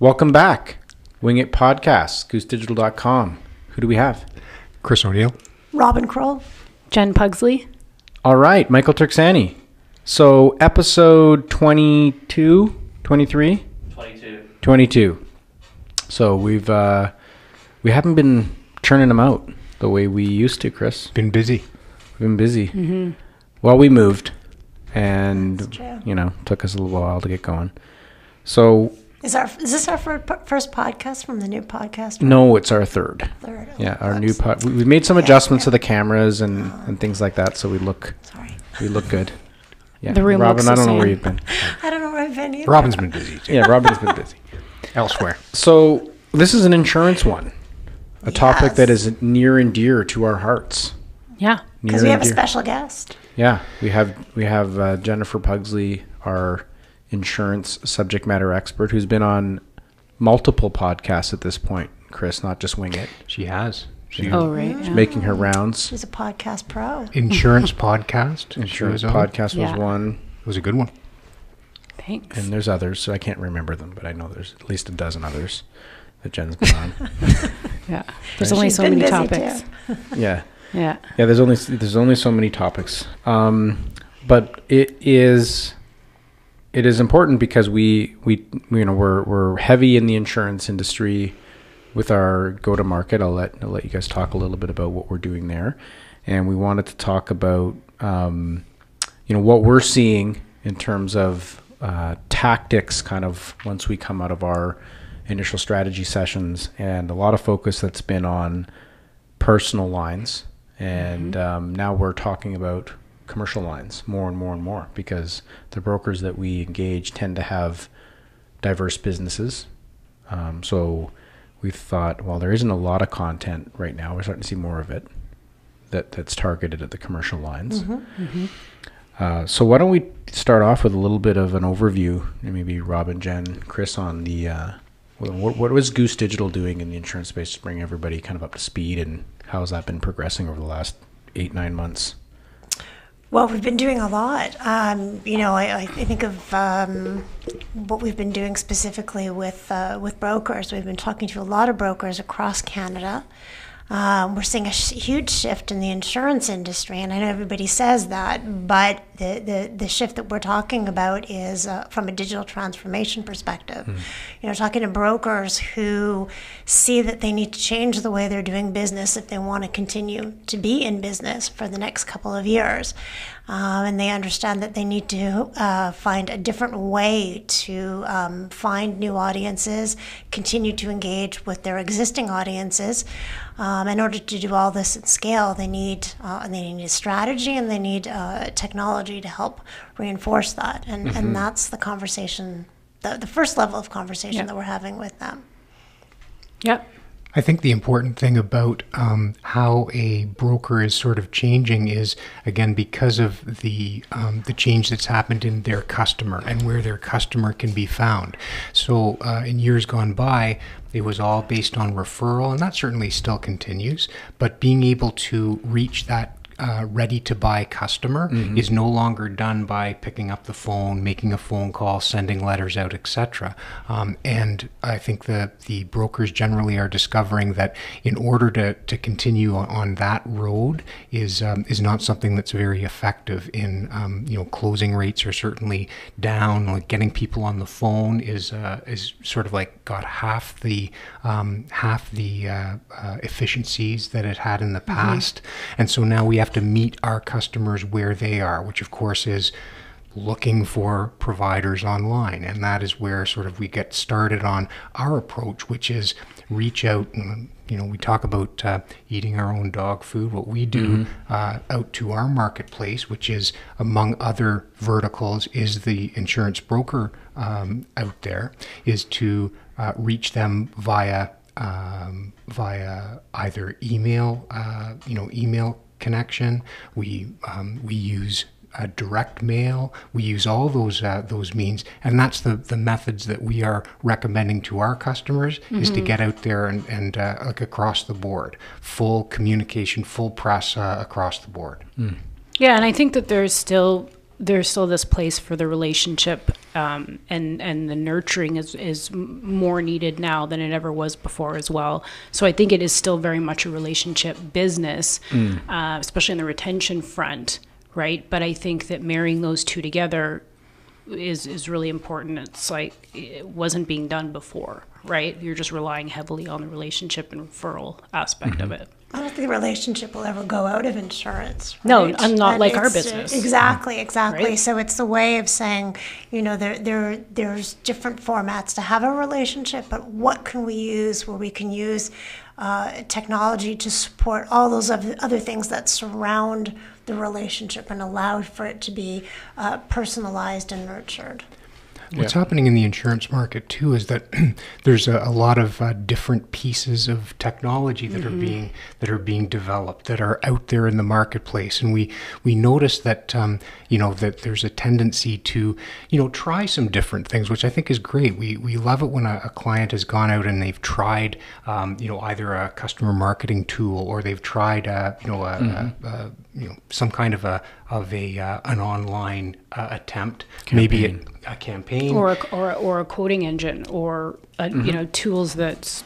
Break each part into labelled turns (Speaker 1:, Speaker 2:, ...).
Speaker 1: Welcome back. Wing It Podcast, goosedigital.com. Who do we have?
Speaker 2: Chris O'Neill.
Speaker 3: Robin Kroll.
Speaker 4: Jen Pugsley.
Speaker 1: All right, Michael Turksani. So, episode 22, 23?
Speaker 5: 22.
Speaker 1: 22. So, we've uh we haven't been churning them out the way we used to, Chris.
Speaker 2: Been busy.
Speaker 1: We've been busy. Well, we moved and you know, took us a little while to get going. So,
Speaker 3: Is our is this our fir- first podcast from the new podcast?
Speaker 1: no, it's our third.
Speaker 3: Third. Oh,
Speaker 1: Yeah, our new
Speaker 3: whoops.
Speaker 1: pod. We we made some
Speaker 3: Yeah,
Speaker 1: adjustments
Speaker 3: yeah.
Speaker 1: to the cameras and, and things like that, so we look
Speaker 3: Sorry,
Speaker 1: we look good. Yeah,
Speaker 4: The room
Speaker 1: Robin,
Speaker 4: looks
Speaker 1: I don't know where you've been.
Speaker 3: I don't know where I've been either.
Speaker 2: Robin's been busy too.
Speaker 1: Yeah, Robin's been busy.
Speaker 2: Elsewhere.
Speaker 1: So this is an insurance one, a topic that is near and dear to our hearts.
Speaker 4: Yeah.
Speaker 3: because we
Speaker 1: and
Speaker 3: have a special guest.
Speaker 1: Yeah, we have we have uh, Jennifer Pugsley, our insurance subject matter expert, who's been on multiple podcasts at this point. Chris, not just Wing It.
Speaker 2: She has. She
Speaker 4: Oh, right.
Speaker 1: She's
Speaker 4: yeah.
Speaker 1: making her rounds.
Speaker 3: She's a podcast pro.
Speaker 2: insurance podcast.
Speaker 1: Insurance
Speaker 2: was on.
Speaker 1: podcast
Speaker 4: Yeah.
Speaker 1: was one,
Speaker 2: It was a good one.
Speaker 4: Thanks.
Speaker 1: and there's others. So I can't remember them, but I know there's at least a dozen others that Jen's been on.
Speaker 4: yeah. There's only
Speaker 3: She's
Speaker 4: so many topics.
Speaker 1: yeah.
Speaker 4: Yeah.
Speaker 1: Yeah, there's only there's only so many topics, um, but it is it is important because we we you know we're we're heavy in the insurance industry with our go to market. I'll let I'll let you guys talk a little bit about what we're doing there, and we wanted to talk about um, you know what we're seeing in terms of uh, tactics, kind of once we come out of our initial strategy sessions, and a lot of focus that's been on personal lines. And um, now we're talking about commercial lines more and more and more because the brokers that we engage tend to have diverse businesses. Um, so we thought well there isn't a lot of content right now we're starting to see more of it that that's targeted at the commercial lines. Uh, so why don't we start off with a little bit of an overview and maybe Robin, Jen, Chris on the uh, what, what was Goose Digital doing in the insurance space to bring everybody kind of up to speed and how has that been progressing over the last eight nine months?
Speaker 3: Well, we've been doing a lot. Um, you know, I, I think of um, what we've been doing specifically with uh, with brokers. We've been talking to a lot of brokers across Canada. Um, we're seeing a sh- huge shift in the insurance industry, and I know everybody says that, but the, the, the shift that we're talking about is uh, from a digital transformation perspective. You know, talking to brokers who see that they need to change the way they're doing business if they want to continue to be in business for the next couple of years. Um, and they understand that they need to uh, find a different way to um, find new audiences, continue to engage with their existing audiences. Um, in order to do all this at scale, they need uh, they need a strategy and they need uh, technology to help reinforce that. And and that's the conversation, the, the first level of conversation
Speaker 4: Yeah.
Speaker 3: that we're having with them.
Speaker 4: Yep.
Speaker 2: I think the important thing about um, how a broker is sort of changing is again because of the um, the change that's happened in their customer and where their customer can be found. So uh, in years gone by, it was all based on referral, and that certainly still continues. But being able to reach that uh, ready to buy customer is no longer done by picking up the phone, making a phone call, sending letters out, etc. Um, and I think the the brokers generally are discovering that in order to, to continue on, on that road is um, is not something that's very effective in um, you know closing rates are certainly down. Like getting people on the phone is uh, is sort of like got half the um, half the uh, uh, efficiencies that it had in the past, and so now we have to meet our customers where they are, which of course is looking for providers online. And that is where sort of we get started on our approach which is reach out and you know we talk about uh, eating our own dog food. What we do uh, out to our marketplace which is among other verticals is the insurance broker um, out there is to uh, reach them via um, via either email uh, you know email connection we um, we use uh, direct mail. We use all those uh, those means, and that's the the methods that we are recommending to our customers is to get out there and and uh, like across the board, full communication, full press uh, across the board.
Speaker 4: Yeah, and I think that there's still there's still this place for the relationship Um, and and the nurturing is is more needed now than it ever was before as well. So I think it is still very much a relationship business, uh, especially on the retention front, right? But I think that marrying those two together is is really important. It's like it wasn't being done before, right? You're just relying heavily on the relationship and referral aspect of it.
Speaker 3: I don't think the relationship will ever go out of insurance.
Speaker 4: No,
Speaker 3: right?
Speaker 4: and not like our
Speaker 3: uh,
Speaker 4: business.
Speaker 3: exactly, exactly.
Speaker 4: Right?
Speaker 3: So it's the way of saying, you know, there, there, there's different formats to have a relationship, but what can we use where we can use uh, technology to support all those other other things that surround the relationship and allow for it to be uh, personalized and nurtured.
Speaker 2: What's happening in the insurance market too is that there's a, a lot of uh, different pieces of technology that are being that are being developed that are out there in the marketplace, and we we notice that um, you know that there's a tendency to you know try some different things, which I think is great. We we love it when a, a client has gone out and they've tried um, you know either a customer marketing tool or they've tried uh, you know a, a, a you know some kind of a of a uh, an online uh, attempt, maybe it, a campaign.
Speaker 4: Or a, or a, or a quoting engine or a, you know tools that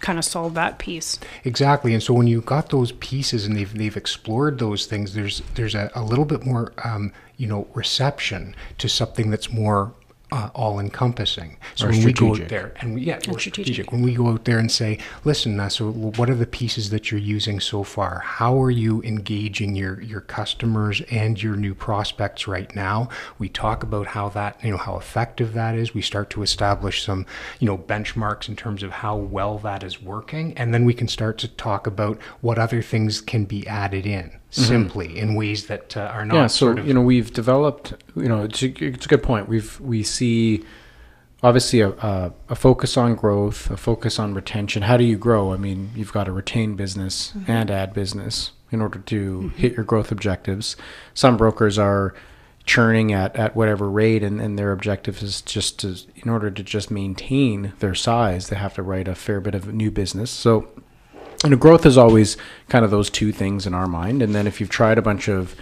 Speaker 4: kind of solve that piece.
Speaker 2: Exactly, and so when you got those pieces and they've they've explored those things, there's there's a, a little bit more um, you know reception to something that's more uh, all encompassing. So
Speaker 1: Or
Speaker 2: when we go out there and we, yeah, more
Speaker 4: strategic.
Speaker 2: strategic. When we go out there and say, listen, uh, so what are the pieces that you're using so far? How are you engaging your your customers and your new prospects right now? We talk about how that you know how effective that is. We start to establish some you know benchmarks in terms of how well that is working, and then we can start to talk about what other things can be added in Mm-hmm. simply in ways that uh, are not
Speaker 1: yeah so
Speaker 2: sort of
Speaker 1: you know we've developed you know it's a, it's a good point. We've we see obviously a, a, a focus on growth a focus on retention. How do you grow? I mean you've got to retain business mm-hmm. and add business in order to mm-hmm. hit your growth objectives. Some brokers are churning at, at whatever rate and, and their objective is just to in order to just maintain their size they have to write a fair bit of new business. So you know, growth is always kind of those two things in our mind. And then if you've tried a bunch of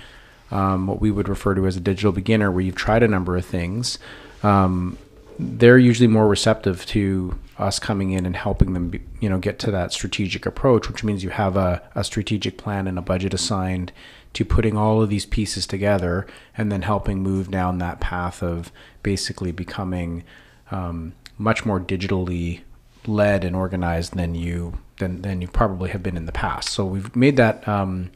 Speaker 1: um, what we would refer to as a digital beginner, where you've tried a number of things, um, they're usually more receptive to us coming in and helping them, be, you know, get to that strategic approach, which means you have a, a strategic plan and a budget assigned to putting all of these pieces together and then helping move down that path of basically becoming um, much more digitally led and organized than you than than you probably have been in the past. So we've made that um,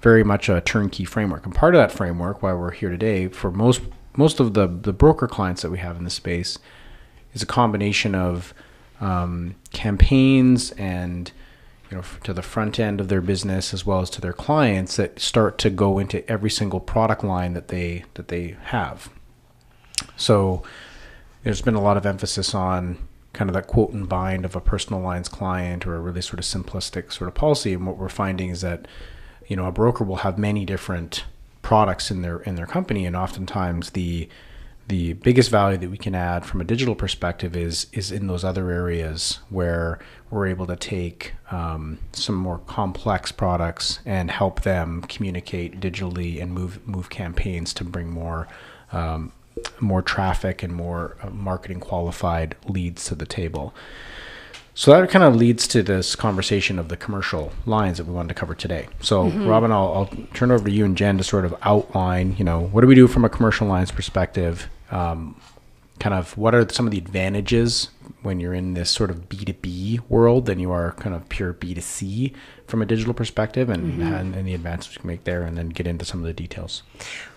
Speaker 1: very much a turnkey framework, and part of that framework, why we're here today, for most most of the the broker clients that we have in the space, is a combination of um, campaigns and you know to the front end of their business as well as to their clients that start to go into every single product line that they that they have. So there's been a lot of emphasis on kind of that quote and bind of a personal lines client or a really sort of simplistic sort of policy. And what we're finding is that, you know, a broker will have many different products in their in their company, and oftentimes the the biggest value that we can add from a digital perspective is is in those other areas where we're able to take um, some more complex products and help them communicate digitally and move move campaigns to bring more um, more traffic and more uh, marketing qualified leads to the table. So that kind of leads to this conversation of the commercial lines that we wanted to cover today. So, Robin, I'll, I'll turn over to you and Jen to sort of outline, you know, what do we do from a commercial lines perspective? Um, kind of what are some of the advantages when you're in this sort of B2B world than you are kind of pure B2C from a digital perspective and, and, and the advances you can make there and then get into some of the details.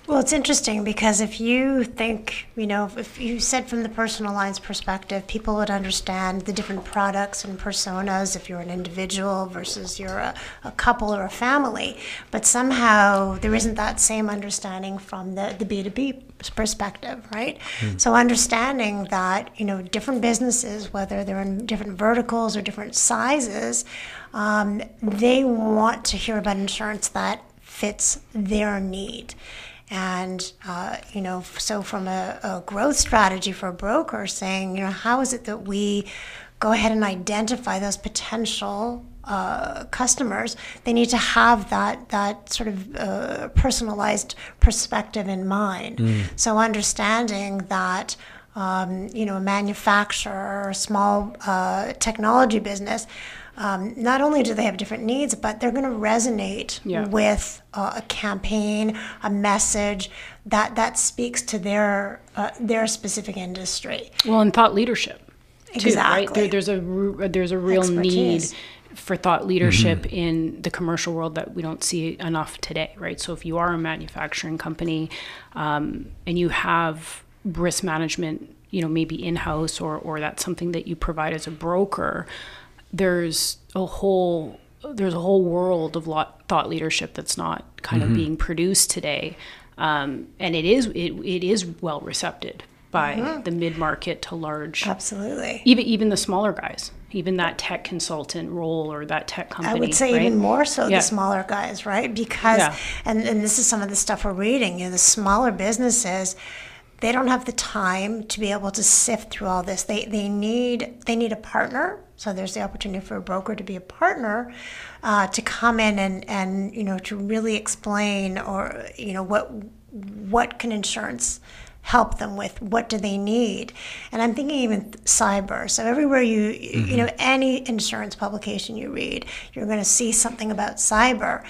Speaker 3: Well, it's interesting because if you think, you know, if you said from the personal lines perspective, people would understand the different products and personas if you're an individual versus you're a, a couple or a family. But somehow there isn't that same understanding from the, the B2B perspective, right? So understanding that, you know, different businesses, whether they're in different verticals or different sizes, um, they want to hear about insurance that fits their need. And, uh, you know, so from a, a growth strategy for a broker saying, you know, how is it that we go ahead and identify those potential uh, customers, they need to have that that sort of uh, personalized perspective in mind. So understanding that. Um, you know, a manufacturer or a small uh, technology business, um, not only do they have different needs, but they're going to resonate
Speaker 4: Yeah.
Speaker 3: with uh, a campaign, a message that that speaks to their uh, their specific industry.
Speaker 4: Well, and thought leadership. Too, right?
Speaker 3: Exactly.
Speaker 4: There, there's a r- there's a real
Speaker 3: Expertise.
Speaker 4: need for thought leadership in the commercial world that we don't see enough today, right? So if you are a manufacturing company um, and you have risk management, you know, maybe in house or or that's something that you provide as a broker, there's a whole there's a whole world of lot, thought leadership that's not kind of being produced today, um, and it is it, it is well received by the mid market to large
Speaker 3: Absolutely.
Speaker 4: even even the smaller guys, even that tech consultant role or that tech company.
Speaker 3: I would say
Speaker 4: right?
Speaker 3: even more so
Speaker 4: Yeah.
Speaker 3: the smaller guys, right? Because,
Speaker 4: Yeah.
Speaker 3: and, and this is some of the stuff we're reading, you know, the smaller businesses, they don't have the time to be able to sift through all this. They, they need they need a partner. So there's the opportunity for a broker to be a partner, uh, to come in and, and you know to really explain or you know what what can insurance help them with what do they need and i'm thinking even cyber so everywhere you you know any insurance publication you read you're going to see something about cyber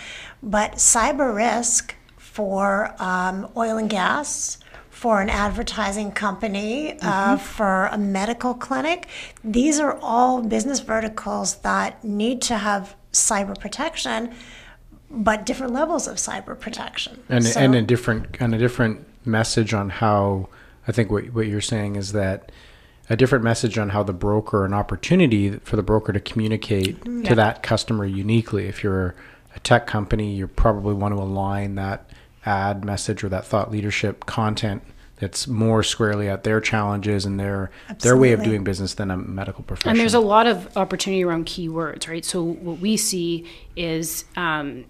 Speaker 3: but cyber risk for um, oil and gas for an advertising company, uh, for a medical clinic. These are all business verticals that need to have cyber protection, but different levels of cyber protection.
Speaker 1: and
Speaker 3: So-
Speaker 1: and a different and a different message on how I think what what you're saying is that a different message on how the broker an opportunity for the broker to communicate
Speaker 3: Mm-hmm.
Speaker 1: to that customer uniquely. If you're a tech company, you probably want to align that ad message or that thought leadership content that's more squarely at their challenges and their their way of doing business than a medical professional.
Speaker 4: And there's a lot of opportunity around keywords, right? So what we see is, um,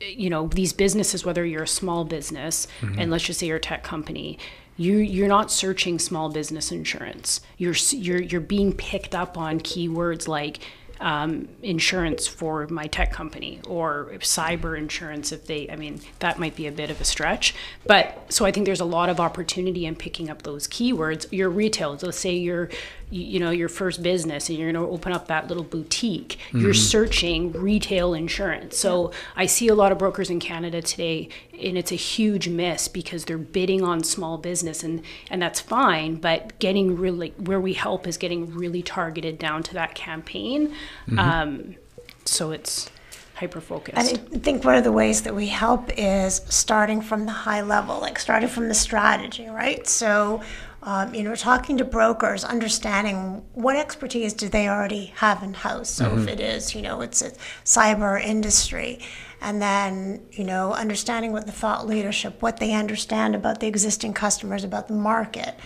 Speaker 4: you know, these businesses, whether you're a small business and let's just say you're a tech company, you you're not searching small business insurance. You're you're you're being picked up on keywords like. Um, insurance for my tech company or cyber insurance if they i mean that might be a bit of a stretch but so i think there's a lot of opportunity in picking up those keywords your retail let's say you're you, you know your first business and you're going to open up that little boutique you're searching retail insurance. So i see a lot of brokers in canada today and it's a huge miss because they're bidding on small business and and that's fine but getting really where we help is getting really targeted down to that campaign. Um, so it's hyper focused
Speaker 3: And I think one of the ways that we help is starting from the high level, like starting from the strategy, right? So, um, you know, talking to brokers, understanding what expertise do they already have in house. So if it is, you know, it's a cyber industry, and then you know, understanding what the thought leadership, what they understand about the existing customers, about the market,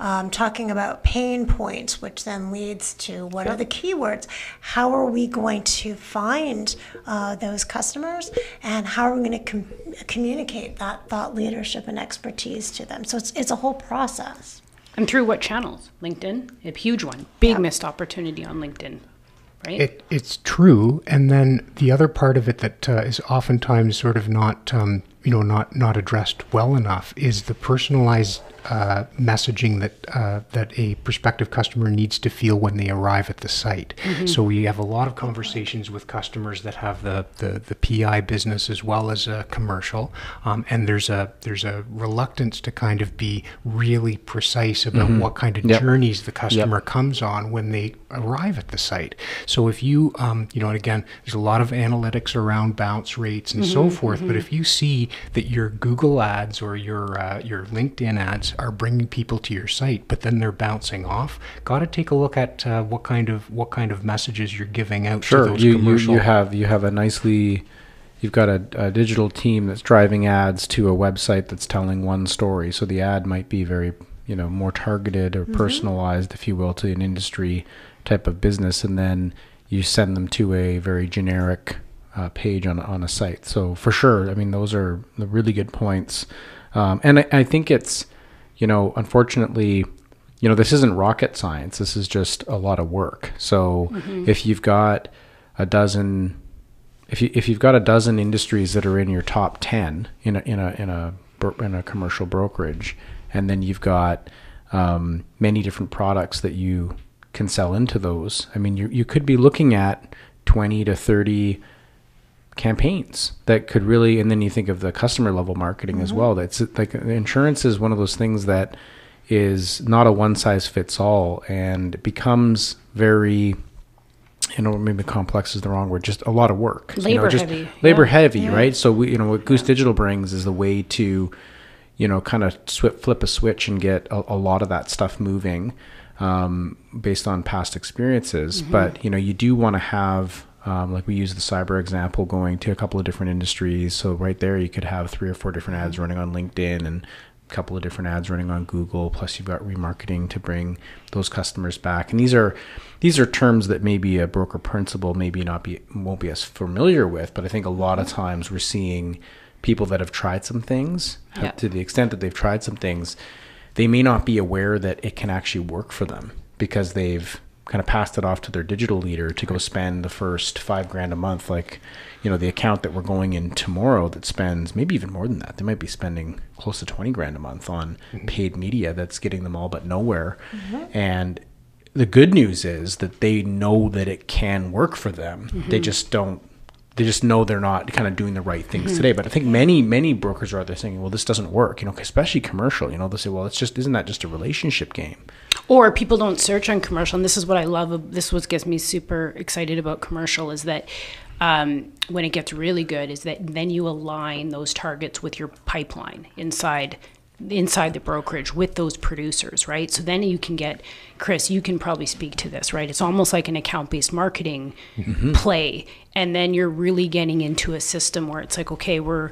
Speaker 3: um, talking about pain points, which then leads to what are the keywords, how are we going to find uh, those customers, and how are we going to com- communicate that thought leadership and expertise to them. So it's it's a whole process.
Speaker 4: And through what channels? Linkedin a huge one. Big missed opportunity on linkedin right?
Speaker 2: It, it's true, and then the other part of it that uh, is oftentimes sort of not, um, you know, not not addressed well enough is the personalized uh, messaging that uh, that a prospective customer needs to feel when they arrive at the site. So we have a lot of conversations with customers that have the the, the PI business as well as a commercial, um, and there's a there's a reluctance to kind of be really precise about what kind of
Speaker 1: Yep.
Speaker 2: journeys the customer comes on when they arrive at the site. So if you, um, you know, and again, there's a lot of analytics around bounce rates and so forth. But if you see that your Google ads or your uh, your LinkedIn ads are bringing people to your site, but then they're bouncing off, got to take a look at uh, what kind of what kind of messages you're giving out to
Speaker 1: Sure,
Speaker 2: those
Speaker 1: you, you
Speaker 2: commercial.
Speaker 1: you have you have a nicely, you've got a, a digital team that's driving ads to a website that's telling one story. So the ad might be very you know more targeted or personalized, if you will, to an industry type of business, and then you send them to a very generic uh, page on on a site. So for sure, I mean those are the really good points, um, and I, I think it's you know unfortunately you know this isn't rocket science. This is just a lot of work. So if you've got a dozen if you if you've got a dozen industries that are in your top 10 in a in a in a in a commercial brokerage and then you've got um, many different products that you can sell into those i mean you you could be looking at 20 to 30 campaigns that could really and then you think of the customer level marketing as well that's like insurance is one of those things that is not a one size fits all and it becomes very you know maybe complex is the wrong word just a lot of work you know,
Speaker 4: Labor
Speaker 1: just
Speaker 4: heavy,
Speaker 1: labor
Speaker 4: yeah.
Speaker 1: heavy right? So we you know what goose digital brings is the way to you know kind of swi flip a switch and get a, a lot of that stuff moving um, based on past experiences. But you know you do want to have um, like we use the cyber example going to a couple of different industries. So right there you could have three or four different ads running on linkedin and a couple of different ads running on google. Plus you've got remarketing to bring those customers back. And these are these are terms that maybe a broker principal maybe not be won't be as familiar with. But i think a lot of times we're seeing people that have tried some things
Speaker 4: Yeah.
Speaker 1: to the extent that they've tried some things they may not be aware that it can actually work for them because they've kind of passed it off to their digital leader to go spend the first five grand a month like you know the account that we're going in tomorrow that spends maybe even more than that. They might be spending close to 20 grand a month on mm-hmm. paid media that's getting them all but nowhere. Mm-hmm. And the good news is that they know that it can work for them. They mm-hmm. just don't they just know they're not kind of doing the right things today. But I think many, many brokers are out there saying, well, this doesn't work, you know, especially commercial, you know, they'll say, well, it's just, isn't that just a relationship game?
Speaker 4: Or people don't search on commercial and this is what i love this what gets me super excited about commercial is that um, when it gets really good is that then you align those targets with your pipeline inside inside the brokerage with those producers right? So then you can get chris you can probably speak to this right? It's almost like an account-based marketing play and then you're really getting into a system where it's like okay we're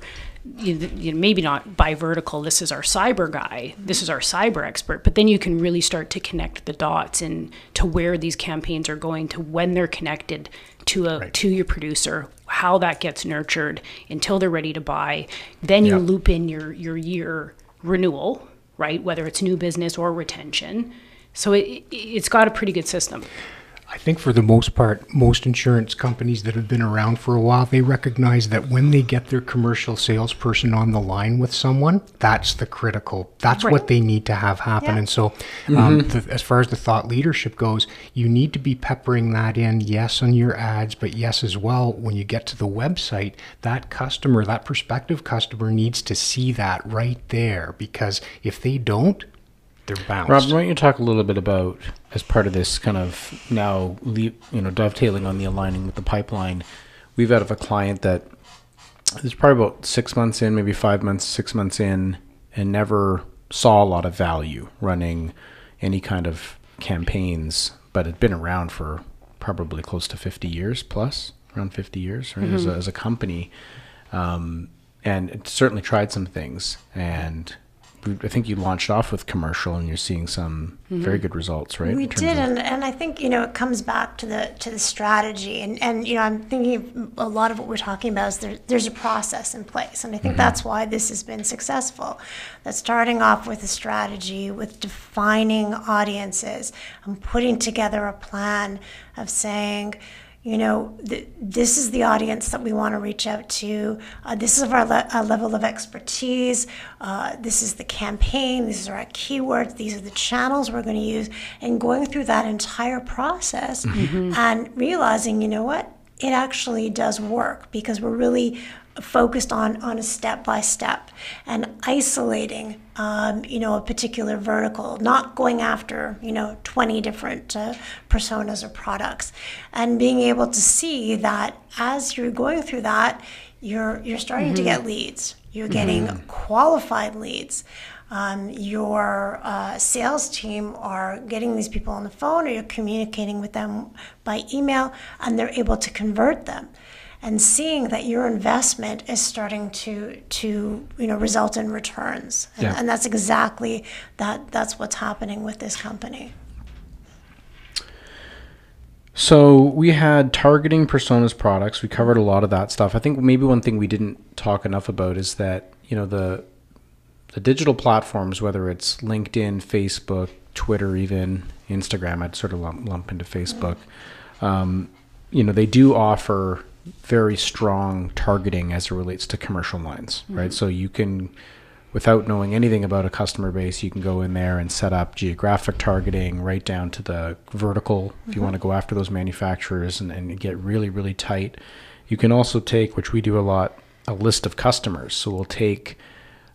Speaker 4: you, you know, maybe not by vertical this is our cyber guy this is our cyber expert but then you can really start to connect the dots and to where these campaigns are going to when they're connected to a to your producer how that gets nurtured until they're ready to buy. Then you
Speaker 1: Yeah.
Speaker 4: loop in your your year renewal right whether it's new business or retention. So it- it's got a pretty good system
Speaker 2: I think for the most part, most insurance companies that have been around for a while, they recognize that when they get their commercial salesperson on the line with someone, that's the critical. That's
Speaker 4: Right.
Speaker 2: what they need to have happen.
Speaker 3: Yeah.
Speaker 2: And so, um, the, as far as the thought leadership goes, you need to be peppering that in, yes, on your ads, but yes, as well, when you get to the website, that customer, that prospective customer needs to see that right there because if they don't, they're bounced.
Speaker 1: Rob, why don't you talk a little bit about, as part of this kind of now, you know, dovetailing on the aligning with the pipeline, we've had of a client that is probably about six months in, maybe five months, six months in, and never saw a lot of value running any kind of campaigns, but had been around for probably close to 50 years plus, around 50 years, right, as, a, as a company. Um, and it certainly tried some things. And we, I think you launched off with commercial, and you're seeing some mm-hmm. very good results, right?
Speaker 3: We did, and, and I think you know it comes back to the to the strategy, and and you know I'm thinking a lot of what we're talking about is there, there's a process in place, and I think mm-hmm. that's why this has been successful. That starting off with a strategy, with defining audiences, and putting together a plan of saying. You know, th- this is the audience that we want to reach out to. Uh, this is our le- uh, level of expertise. Uh, this is the campaign. These are our keywords. These are the channels we're going to use. And going through that entire process and realizing, you know what, it actually does work because we're really focused on on a step by step and isolating um, you know a particular vertical not going after you know 20 different uh, personas or products. And being able to see that as you're going through that you're you're starting to get leads. You're getting qualified leads. Um, your uh, sales team are getting these people on the phone or you're communicating with them by email and they're able to convert them and seeing that your investment is starting to to you know result in returns and,
Speaker 1: Yeah.
Speaker 3: and that's exactly that that's what's happening with this company
Speaker 1: So we had targeting personas products. We covered a lot of that stuff. I think maybe one thing we didn't talk enough about is that you know the the digital platforms, whether it's LinkedIn, Facebook, Twitter, even Instagram, I'd sort of lump, lump into Facebook. Um, you know, they do offer very strong targeting as it relates to commercial lines, right? So you can, without knowing anything about a customer base, you can go in there and set up geographic targeting right down to the vertical if you want to go after those manufacturers and, and get really, really tight. You can also take, which we do a lot, a list of customers. So we'll take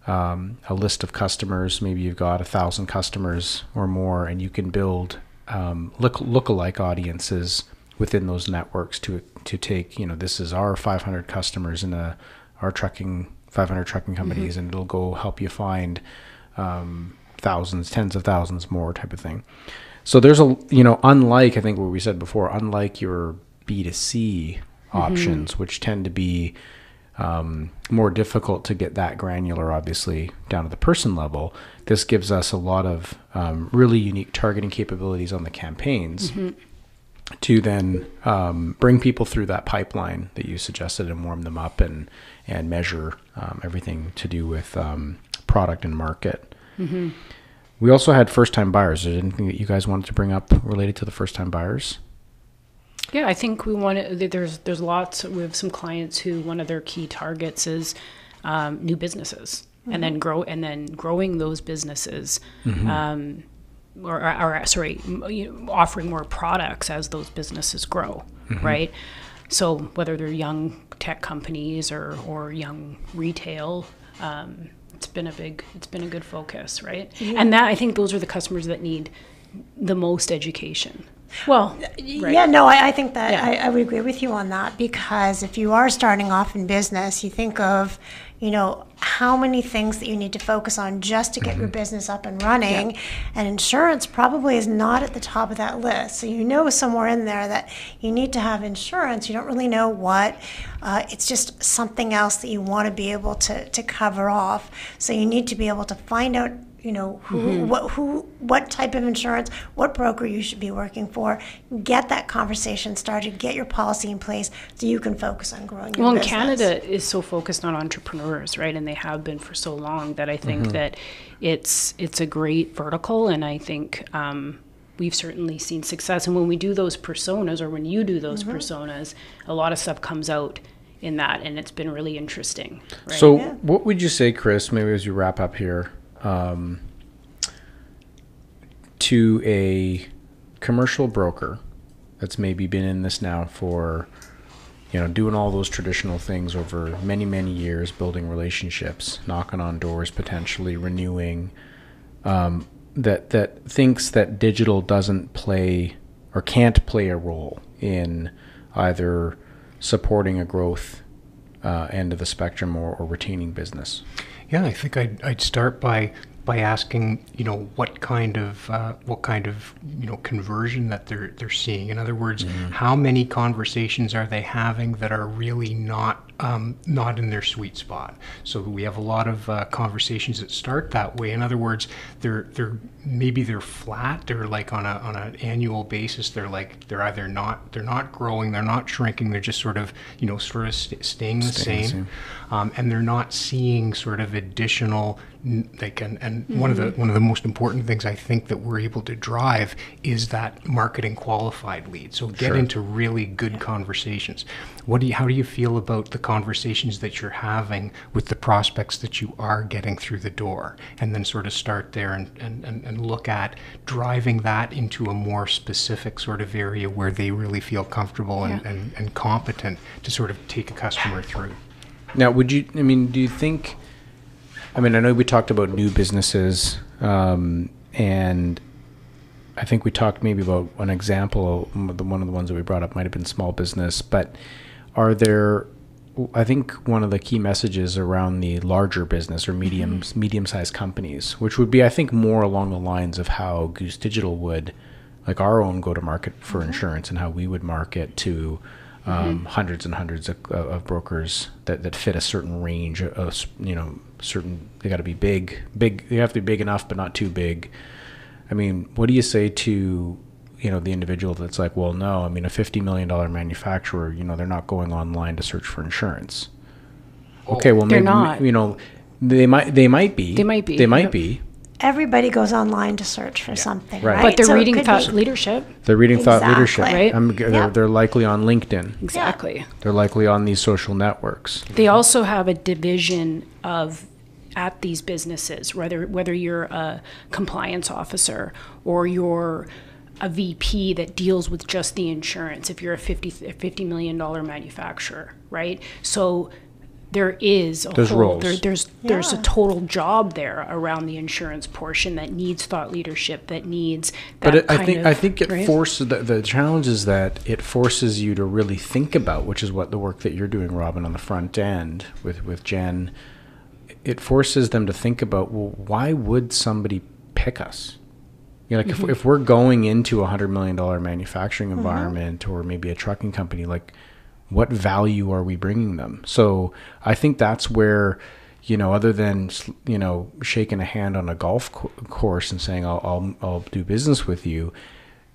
Speaker 1: um, a list of customers. Maybe you've got a thousand customers or more, and you can build um, look lookalike audiences within those networks to to take. You know, this is our 500 customers in a our trucking 500 trucking companies, and it'll go help you find um, thousands, tens of thousands more type of thing. So there's a you know, unlike I think what we said before, unlike your B2C options, which tend to be um, more difficult to get that granular, obviously, down to the person level. This gives us a lot of um, really unique targeting capabilities on the campaigns to then um, bring people through that pipeline that you suggested and warm them up and and measure um, everything to do with um, product and market. We also had first time buyers. Is there anything that you guys wanted to bring up related to the first time buyers?
Speaker 4: Yeah, I think we want to. There's there's lots. We have some clients who one of their key targets is um, new businesses, and then grow and then growing those businesses, um, or, or, or sorry, m- you know, offering more products as those businesses grow, right? So whether they're young tech companies or or young retail. Um, it's been a big, it's been a good focus, right? And that I think those are the customers that need the most education. Well, right.
Speaker 3: Yeah, no, I, I think that
Speaker 4: Yeah.
Speaker 3: I, I would agree with you on that because if you are starting off in business, you think of, you know, how many things that you need to focus on just to get your business up and running. And insurance probably is not at the top of that list. So you know somewhere in there that you need to have insurance. You don't really know what. Uh, it's just something else that you want to be able to, to cover off. So you need to be able to find out you know who mm-hmm. what who what type of insurance what broker you should be working for get that conversation started get your policy in place so you can focus on growing your business.
Speaker 4: Well, and
Speaker 3: business.
Speaker 4: Canada is so focused on entrepreneurs, right? And they have been for so long that I think mm-hmm. that it's it's a great vertical, and I think um, we've certainly seen success. And when we do those personas, or when you do those mm-hmm. personas, a lot of stuff comes out in that, and it's been really interesting. Right?
Speaker 1: So,
Speaker 3: Yeah.
Speaker 1: what would you say, Chris? Maybe as you wrap up here, um, to a commercial broker that's maybe been in this now for, you know, doing all those traditional things over many, many years, building relationships, knocking on doors, potentially renewing, um, that that thinks that digital doesn't play or can't play a role in either supporting a growth uh, end of the spectrum or, or retaining business.
Speaker 2: Yeah, I think I'd, I'd start by by asking, you know, what kind of uh, what kind of you know conversion that they're they're seeing. In other words, how many conversations are they having that are really not um, not in their sweet spot? So we have a lot of uh, conversations that start that way. In other words, they're they're maybe they're flat. They're like on a on an annual basis. They're like they're either not they're not growing. They're not shrinking. They're just sort of you know sort of st- staying the
Speaker 1: Staying the
Speaker 2: same
Speaker 1: same.
Speaker 2: um, and they're not seeing sort of additional n- they can and one of the mm-hmm. one of the most important things I think that we're able to drive is that marketing qualified lead so get
Speaker 1: Sure.
Speaker 2: into really good conversations what do you how do you feel about the conversations that you're having with the prospects that you are getting through the door and then sort of start there and, and, and, and look at driving that into a more specific sort of area where they really feel comfortable and, and, and competent to sort of take a customer through
Speaker 1: Now, would you? I mean, do you think? I mean, I know we talked about new businesses, um, and I think we talked maybe about one example. the- One of the ones that we brought up might have been small business, but are there? I think one of the key messages around the larger business or medium medium-sized companies, which would be, I think, more along the lines of how Goose Digital would, like our own go-to-market for insurance, and how we would market to um, hundreds and hundreds of, of brokers that, that fit a certain range of, you know, certain, they got to be big, big, they have to be big enough, but not too big. I mean, what do you say to, you know, the individual that's like, well, no, I mean, a $50 million manufacturer, you know, they're not going online to search for insurance. Okay, well,
Speaker 4: They're
Speaker 1: maybe,
Speaker 4: not.
Speaker 1: you know, they might, they might be,
Speaker 4: They might be,
Speaker 1: they might
Speaker 4: yep.
Speaker 1: be,
Speaker 3: everybody goes online to search for something,
Speaker 1: Right.
Speaker 3: right?
Speaker 4: But they're
Speaker 3: So
Speaker 4: reading thought
Speaker 3: be-
Speaker 4: leadership.
Speaker 1: They're reading thought leadership.
Speaker 4: Right.
Speaker 1: Um, I'm, they're,
Speaker 3: Yeah.
Speaker 1: they're likely on LinkedIn.
Speaker 4: Exactly.
Speaker 1: They're likely on these social networks.
Speaker 4: They also have a division of at these businesses, whether whether you're a compliance officer or you're a VP that deals with just the insurance. If you're a 50, a $50 million manufacturer, right? So there is a
Speaker 1: There's
Speaker 4: whole,
Speaker 1: roles.
Speaker 4: There, there's there's a total job there around the insurance portion that needs thought leadership, that needs that
Speaker 1: But it, I think
Speaker 4: of,
Speaker 1: I think it
Speaker 4: right?
Speaker 1: forces the, the challenge is that it forces you to really think about, which is what the work that you're doing, Robin, on the front end with with Jen. It forces them to think about, well, why would somebody pick us? You know, like if, mm-hmm. if we're going into a hundred million dollar manufacturing mm-hmm. environment or maybe a trucking company, like what value are we bringing them? So I think that's where, you know, other than you know shaking a hand on a golf co- course and saying I'll, I'll I'll do business with you,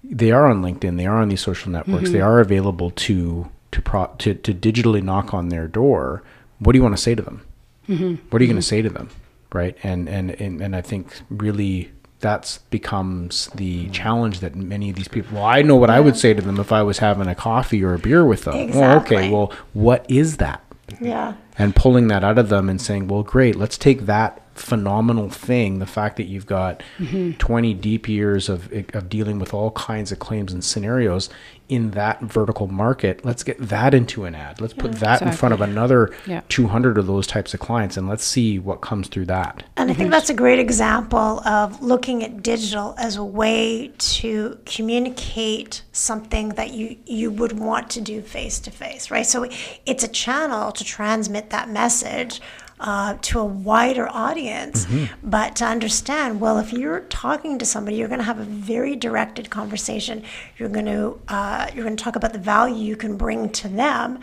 Speaker 1: they are on LinkedIn, they are on these social networks, they mm-hmm. are available to to pro to, to digitally knock on their door. What do you want to say to them? Mm-hmm. What are you going to mm-hmm. say to them, right? And and and and I think really that's becomes the mm. challenge that many of these people. Well, I know what I would say to them if I was having a coffee or a beer with them. Well, okay, well, what is that?
Speaker 3: Yeah.
Speaker 1: and pulling that out of them and saying, well, great, let's take that phenomenal thing, the fact that you've got mm-hmm. 20 deep years of, of dealing with all kinds of claims and scenarios in that vertical market, let's get that into an ad. Let's put that in front of another
Speaker 4: Yeah.
Speaker 1: 200 of those types of clients and let's see what comes through that.
Speaker 3: And I think that's a great example of looking at digital as a way to communicate something that you, you would want to do face to face, right? So it's a channel to transmit that message uh, to a wider audience. But to understand, well, if you're talking to somebody, you're going to have a very directed conversation. You're going to uh, you're going to talk about the value you can bring to them.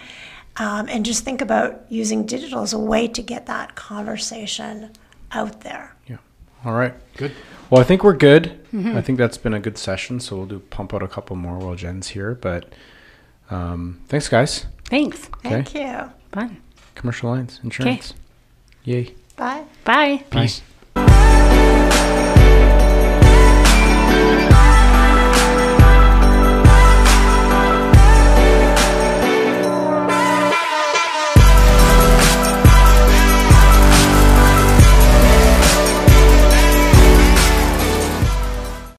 Speaker 3: Um, and just think about using digital as a way to get that conversation out there.
Speaker 1: Yeah. All right.
Speaker 2: Good.
Speaker 1: Well, I think we're good. I think that's been a good session. So we'll do pump out a couple more while Jen's here. But um, thanks, guys.
Speaker 4: Thanks.
Speaker 3: Thank you.
Speaker 4: Fun.
Speaker 1: Commercial lines, insurance. Yay.
Speaker 3: Bye.
Speaker 4: Bye.
Speaker 2: Peace.
Speaker 1: Bye.